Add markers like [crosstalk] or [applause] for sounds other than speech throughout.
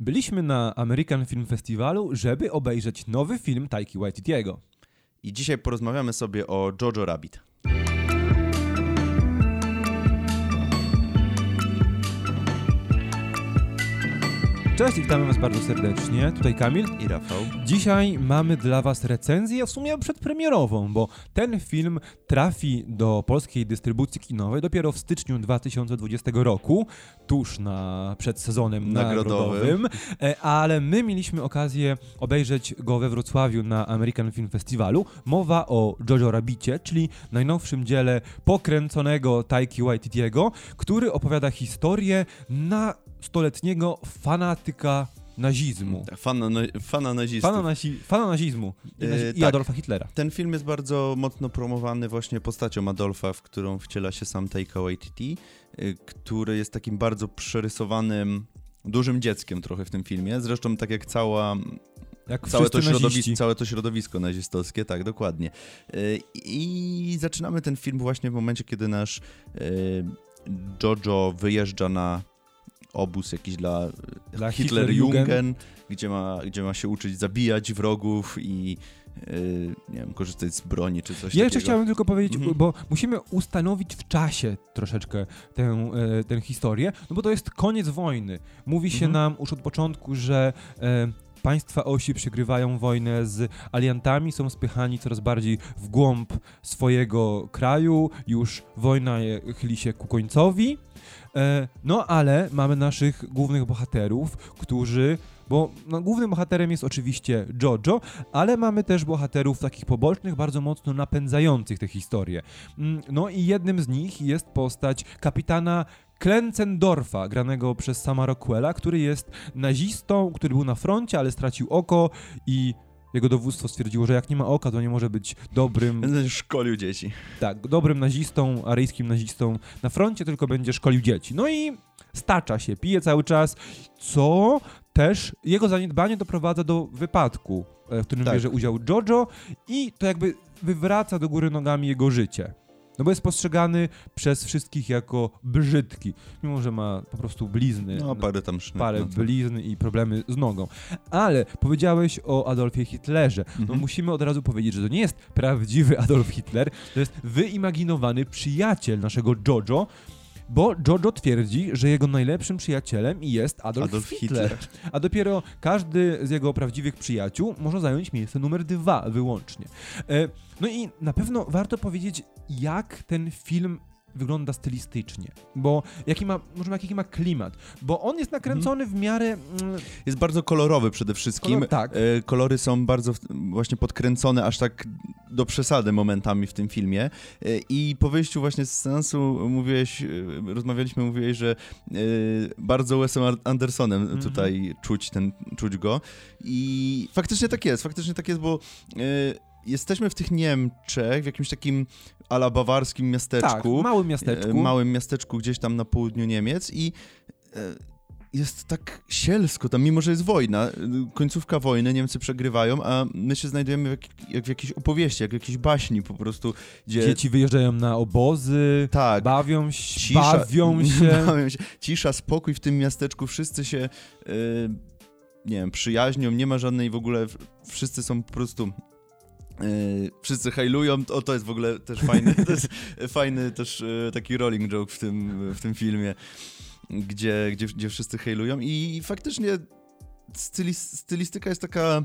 Byliśmy na American Film Festivalu, żeby obejrzeć nowy film Taiki Waititiego. I dzisiaj porozmawiamy sobie o Jojo Rabbit. Cześć, witamy Was bardzo serdecznie. Tutaj Kamil. I Rafał. Dzisiaj mamy dla Was recenzję, w sumie przedpremierową, bo ten film trafi do polskiej dystrybucji kinowej dopiero w styczniu 2020 roku, tuż na, przed sezonem Nagrodowym. nagrodowym, e, ale my mieliśmy okazję obejrzeć go we Wrocławiu na American Film Festivalu. Mowa o Jojo Rabbicie, czyli najnowszym dziele pokręconego Taiki Waititiego, który opowiada historię na stoletniego fanatyka nazizmu. Fana, na, fana nazistów. Fana, nazi, fana nazizmu i, nazi- E, i tak. Adolfa Hitlera. Ten film jest bardzo mocno promowany właśnie postacią Adolfa, w którą wciela się sam Taika Waititi, y, który jest takim bardzo przerysowanym, dużym dzieckiem trochę w tym filmie. Zresztą tak jak cała Jak Całe to, środowisko, całe to środowisko nazistowskie, tak, dokładnie. Y, I zaczynamy ten film właśnie w momencie, kiedy nasz Jojo wyjeżdża na obóz jakiś dla, Dla Hitlerjugend, gdzie ma, gdzie ma się uczyć zabijać wrogów i y, nie wiem, korzystać z broni czy coś Ja jeszcze takiego. chciałem tylko powiedzieć, Mhm. bo musimy ustanowić w czasie troszeczkę tę, e, tę historię, no bo to jest koniec wojny. Mówi się Mhm. nam już od początku, że e, państwa osi przegrywają wojnę z aliantami, są spychani coraz bardziej w głąb swojego kraju, już wojna chyli się ku końcowi. E, no ale mamy naszych głównych bohaterów, którzy bo no, głównym bohaterem jest oczywiście Jojo, ale mamy też bohaterów takich pobocznych, bardzo mocno napędzających tę historię. Mm, No i jednym z nich jest postać kapitana Klencendorfa, granego przez Sama Rockwella, który jest nazistą, który był na froncie, ale stracił oko i jego dowództwo stwierdziło, że jak nie ma oka, to nie może być dobrym Będę szkolił dzieci. tak, dobrym nazistą, aryjskim nazistą na froncie, tylko będzie szkolił dzieci. No i stacza się, pije cały czas, co też jego zaniedbanie doprowadza do wypadku, e, w którym Tak. bierze udział Jojo i to jakby wywraca do góry nogami jego życie. No bo jest postrzegany przez wszystkich jako brzydki, mimo że ma po prostu blizny. No, parę tam sznyt. Parę no blizn i problemy z nogą. Ale powiedziałeś o Adolfie Hitlerze. No Mhm. musimy od razu powiedzieć, że to nie jest prawdziwy Adolf Hitler, to jest wyimaginowany przyjaciel naszego Jojo, bo Jojo twierdzi, że jego najlepszym przyjacielem jest Adolf, Adolf Hitler. Hitler. A dopiero każdy z jego prawdziwych przyjaciół może zająć miejsce numer dwa wyłącznie. E, no i na pewno warto powiedzieć, jak ten film wygląda stylistycznie, bo jaki ma, może jaki ma klimat, bo on jest nakręcony w miarę... Mm, Jest bardzo kolorowy przede wszystkim. Kolor- tak. E, Kolory są bardzo właśnie podkręcone, aż tak do przesady momentami w tym filmie. E, I po wyjściu właśnie z seansu mówiłeś, e, rozmawialiśmy, mówiłeś, że e, bardzo Wesem Andersonem Mhm. tutaj czuć, ten, czuć go. I faktycznie tak jest, faktycznie tak jest, bo jesteśmy w tych Niemczech, w jakimś takim ala bawarskim tak, miasteczku. małym miasteczku. małym miasteczku gdzieś tam na południu Niemiec i jest tak sielsko tam, mimo że jest wojna, e, końcówka wojny, Niemcy przegrywają, a my się znajdujemy jak, jak w jakiejś opowieści, jak w jakiejś baśni po prostu, gdzie... Dzieci wyjeżdżają na obozy, tak, bawią się, Cisza. bawią [laughs] się. bawią się. Cisza, spokój w tym miasteczku, wszyscy się, e, nie wiem, przyjaźnią, nie ma żadnej w ogóle, wszyscy są po prostu... e, wszyscy hajlują, o to jest w ogóle też fajny, [laughs] fajny też e, taki rolling joke w tym, w tym filmie, gdzie, gdzie, gdzie wszyscy hejlują i faktycznie stylis, stylistyka jest taka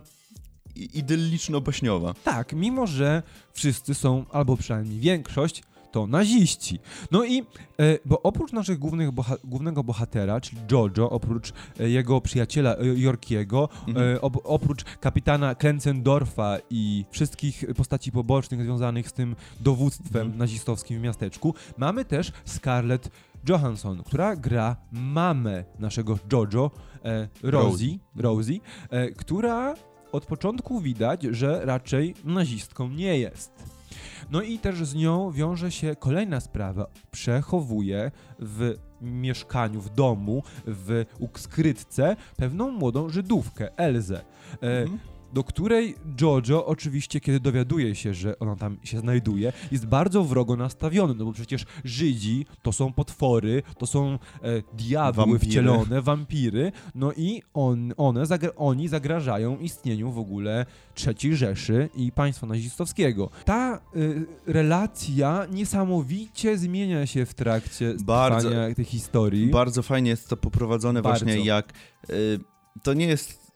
idylliczno-baśniowa. Tak, mimo że wszyscy są, albo przynajmniej większość, to naziści. No i, e, bo oprócz naszych głównych boha głównego bohatera, czyli Jojo, oprócz e, jego przyjaciela Yorkiego, Mhm. e, op oprócz kapitana Klenzendorfa i wszystkich postaci pobocznych związanych z tym dowództwem Mhm. nazistowskim w miasteczku, mamy też Scarlett Johansson, która gra mamę naszego Jojo, e, Rosie, Rosie e, która od początku widać, że raczej nazistką nie jest. No i też z nią wiąże się kolejna sprawa. Przechowuje w mieszkaniu, w domu, w skrytce pewną młodą Żydówkę, Elzę. E, Mhm. Do której Jojo oczywiście, kiedy dowiaduje się, że ona tam się znajduje, jest bardzo wrogo nastawiony, no bo przecież Żydzi to są potwory, to są e, diabły Wampiry. wcielone, wampiry, no i on, one, zagra oni zagrażają istnieniu w ogóle III Rzeszy i państwa nazistowskiego. Ta y, relacja niesamowicie zmienia się w trakcie Bardzo. tej historii. Bardzo fajnie jest to poprowadzone Bardzo. właśnie jak... Y, to nie jest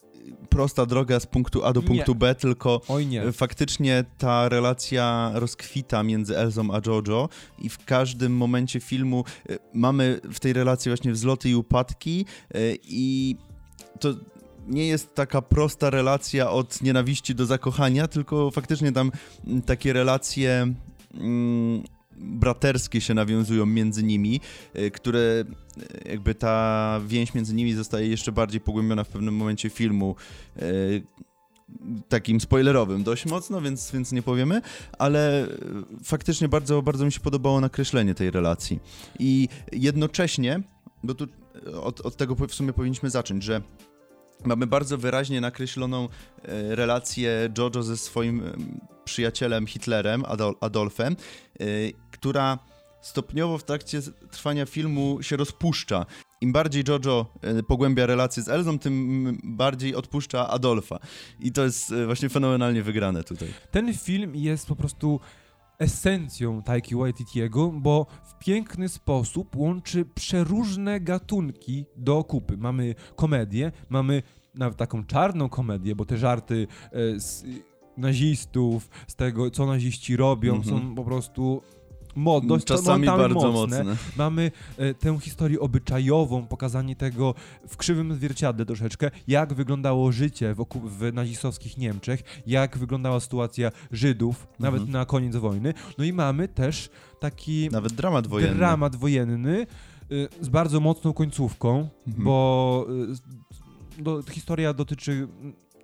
prosta droga z punktu A do punktu Nie. B, tylko nie. Faktycznie ta relacja rozkwita między Elzą a Jojo i w każdym momencie filmu y, mamy w tej relacji właśnie wzloty i upadki y, i to nie jest taka prosta relacja od nienawiści do zakochania, tylko faktycznie tam takie relacje mm, braterskie się nawiązują między nimi, y, które y, jakby ta więź między nimi zostaje jeszcze bardziej pogłębiona w pewnym momencie filmu. y, takim spoilerowym dość mocno, więc, więc nie powiemy, ale e, faktycznie bardzo, bardzo mi się podobało nakreślenie tej relacji. I jednocześnie, bo tu e, od, od tego w sumie powinniśmy zacząć, że mamy bardzo wyraźnie nakreśloną e, relację Jojo ze swoim em, przyjacielem Hitlerem, Adol Adolfem, e, która stopniowo w trakcie trwania filmu się rozpuszcza. Im bardziej Jojo e, pogłębia relacje z Elzą, tym mm, bardziej odpuszcza Adolfa. I to jest właśnie fenomenalnie wygrane tutaj. Ten film jest po prostu esencją Taiki Waititiego, bo w piękny sposób łączy przeróżne gatunki do kupy. Mamy komedię, mamy nawet taką czarną komedię, bo te żarty e, z nazistów, z tego, co naziści robią, Mhm. są po prostu mod, dość Czasami bardzo mocne. mocne. Mamy e, tę historię obyczajową, pokazanie tego w krzywym zwierciadle troszeczkę, jak wyglądało życie w, w nazistowskich Niemczech, jak wyglądała sytuacja Żydów, nawet Mhm. na koniec wojny. No i mamy też taki Nawet dramat wojenny. dramat wojenny y, z bardzo mocną końcówką, Mhm. bo y, do, historia dotyczy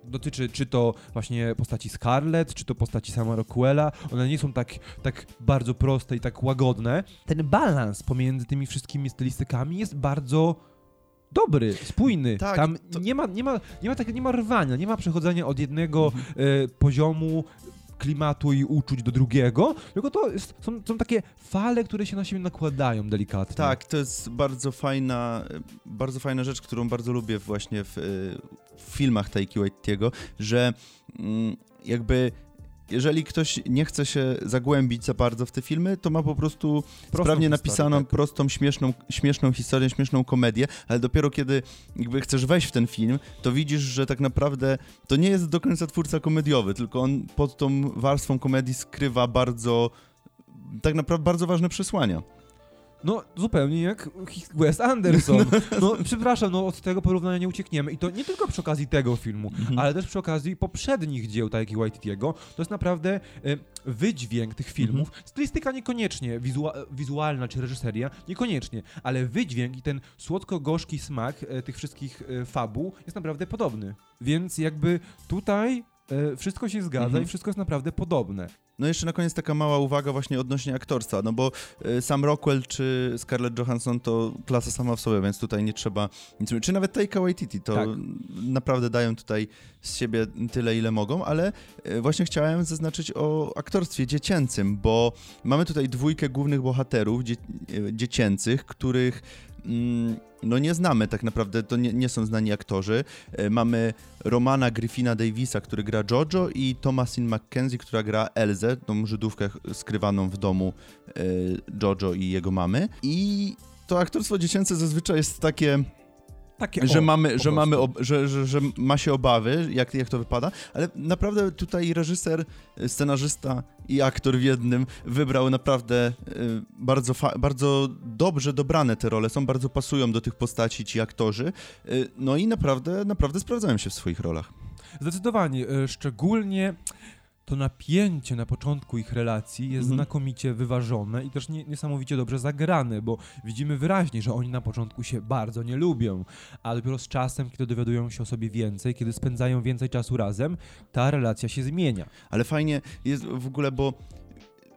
dotyczy czy to właśnie postaci Scarlett, czy to postaci sama Rockwella. One nie są tak, tak bardzo proste i tak łagodne. Ten balans pomiędzy tymi wszystkimi stylistykami jest bardzo dobry, spójny. Tak, Tam to- nie, ma, nie, ma, nie, ma tak, nie ma rwania, nie ma przechodzenia od jednego Mhm. e, poziomu klimatu i uczuć do drugiego, tylko to jest, są, są takie fale, które się na siebie nakładają delikatnie. Tak, to jest bardzo fajna, bardzo fajna rzecz, którą bardzo lubię właśnie w, y, w filmach Taiki Waititiego, że mm, jakby jeżeli ktoś nie chce się zagłębić za bardzo w te filmy, to ma po prostu Prostą sprawnie napisaną, tak. prostą, śmieszną, śmieszną historię, śmieszną komedię, ale dopiero kiedy jakby chcesz wejść w ten film, to widzisz, że tak naprawdę to nie jest do końca twórca komediowy, tylko on pod tą warstwą komedii skrywa bardzo, tak naprawdę bardzo ważne przesłania. No, zupełnie jak Wes Anderson. [laughs] No, przepraszam, no od tego porównania nie uciekniemy. I to nie tylko przy okazji tego filmu, Mhm. ale też przy okazji poprzednich dzieł Taiki Waititiego. To jest naprawdę e, wydźwięk tych filmów. Mhm. Stylistyka niekoniecznie, wizua wizualna czy reżyseria niekoniecznie, ale wydźwięk i ten słodko-gorzki smak e, tych wszystkich e, fabuł jest naprawdę podobny. Więc jakby tutaj wszystko się zgadza Mhm. i wszystko jest naprawdę podobne. No jeszcze na koniec taka mała uwaga właśnie odnośnie aktorstwa, no bo y, sam Rockwell czy Scarlett Johansson to klasa sama w sobie, więc tutaj nie trzeba nic. Czy nawet Taika Waititi, to Tak. naprawdę dają tutaj z siebie tyle, ile mogą, ale y, właśnie chciałem zaznaczyć o aktorstwie dziecięcym, bo mamy tutaj dwójkę głównych bohaterów dzie dziecięcych, których no nie znamy tak naprawdę, to nie, nie są znani aktorzy. E, Mamy Romana Griffina Davisa, który gra Jojo i Thomasin McKenzie, która gra Elzę, tą Żydówkę skrywaną w domu e, Jojo i jego mamy. I to aktorstwo dziecięce zazwyczaj jest takie, Takie że o, mamy, że, mamy ob, że, że, że ma się obawy, jak, jak to wypada, ale naprawdę tutaj reżyser, scenarzysta i aktor w jednym wybrał naprawdę y, bardzo, fa- bardzo dobrze dobrane te role, są bardzo pasują do tych postaci ci aktorzy, y, no i naprawdę, naprawdę sprawdzają się w swoich rolach. Zdecydowanie, szczególnie to napięcie na początku ich relacji jest Mhm. znakomicie wyważone i też nie, niesamowicie dobrze zagrane, bo widzimy wyraźnie, że oni na początku się bardzo nie lubią, a dopiero z czasem, kiedy dowiadują się o sobie więcej, kiedy spędzają więcej czasu razem, ta relacja się zmienia. Ale fajnie jest w ogóle, bo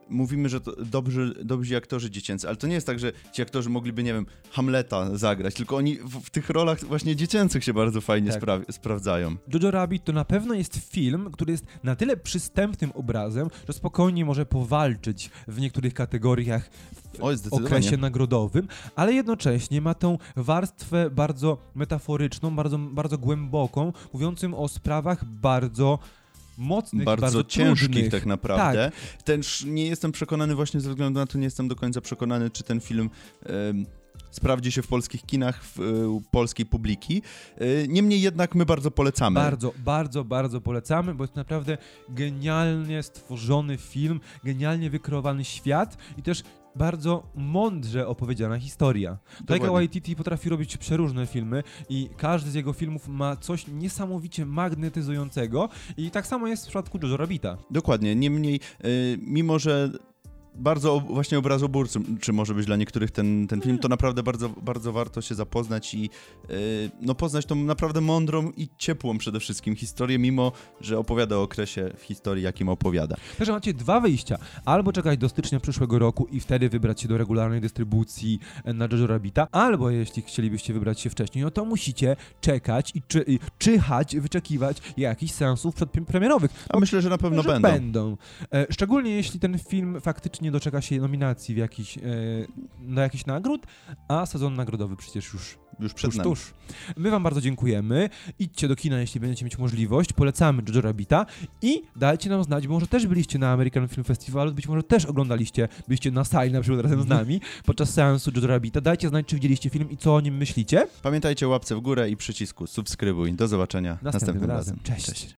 mówimy, że to dobrzy, dobrzy aktorzy dziecięcy, ale to nie jest tak, że ci aktorzy mogliby, nie wiem, Hamleta zagrać, tylko oni w, w tych rolach właśnie dziecięcych się bardzo fajnie Tak. spra- sprawdzają. Jojo Rabbit to na pewno jest film, który jest na tyle przystępnym obrazem, że spokojnie może powalczyć w niektórych kategoriach w okresie nagrodowym, ale jednocześnie ma tą warstwę bardzo metaforyczną, bardzo, bardzo głęboką, mówiącym o sprawach bardzo mocnych, bardzo, bardzo ciężkich trudnych. tak naprawdę. Też nie jestem przekonany właśnie ze względu na to, nie jestem do końca przekonany, czy ten film sprawdzi się w polskich kinach, w, e, polskiej publiki. E, niemniej jednak my bardzo polecamy. Bardzo, bardzo, bardzo polecamy, bo jest naprawdę genialnie stworzony film, genialnie wykreowany świat i też bardzo mądrze opowiedziana historia. Taika. Waititi potrafi robić przeróżne filmy i każdy z jego filmów ma coś niesamowicie magnetyzującego i tak samo jest w przypadku Jojo Rabbita. Dokładnie. Niemniej, e, mimo że bardzo ob- właśnie obrazoburczy czy może być dla niektórych ten, ten film, to naprawdę bardzo, bardzo warto się zapoznać i e, no, poznać tą naprawdę mądrą i ciepłą przede wszystkim historię, mimo że opowiada o okresie w historii, jakim opowiada. Także macie dwa wyjścia. Albo czekać do stycznia przyszłego roku i wtedy wybrać się do regularnej dystrybucji e, na Jojo Rabbita, albo jeśli chcielibyście wybrać się wcześniej, no to musicie czekać i, czy, i czyhać, wyczekiwać jakichś seansów przedpremierowych. A myślę, że na pewno że będą. będą. E, szczególnie jeśli ten film faktycznie doczeka się nominacji w jakiś, e, na jakiś nagród, a sezon nagrodowy przecież już Już przed tuż, nami. tuż. My wam bardzo dziękujemy. Idźcie do kina, jeśli będziecie mieć możliwość. Polecamy Jojo Rabbita i dajcie nam znać, bo może też byliście na American Film Festival, być może też oglądaliście, byliście na sali na przykład razem z nami podczas seansu Jojo Rabbita. Dajcie znać, czy widzieliście film i co o nim myślicie. Pamiętajcie łapce w górę i przycisku subskrybuj. Do zobaczenia Następnym następnym, razem. razem. Cześć.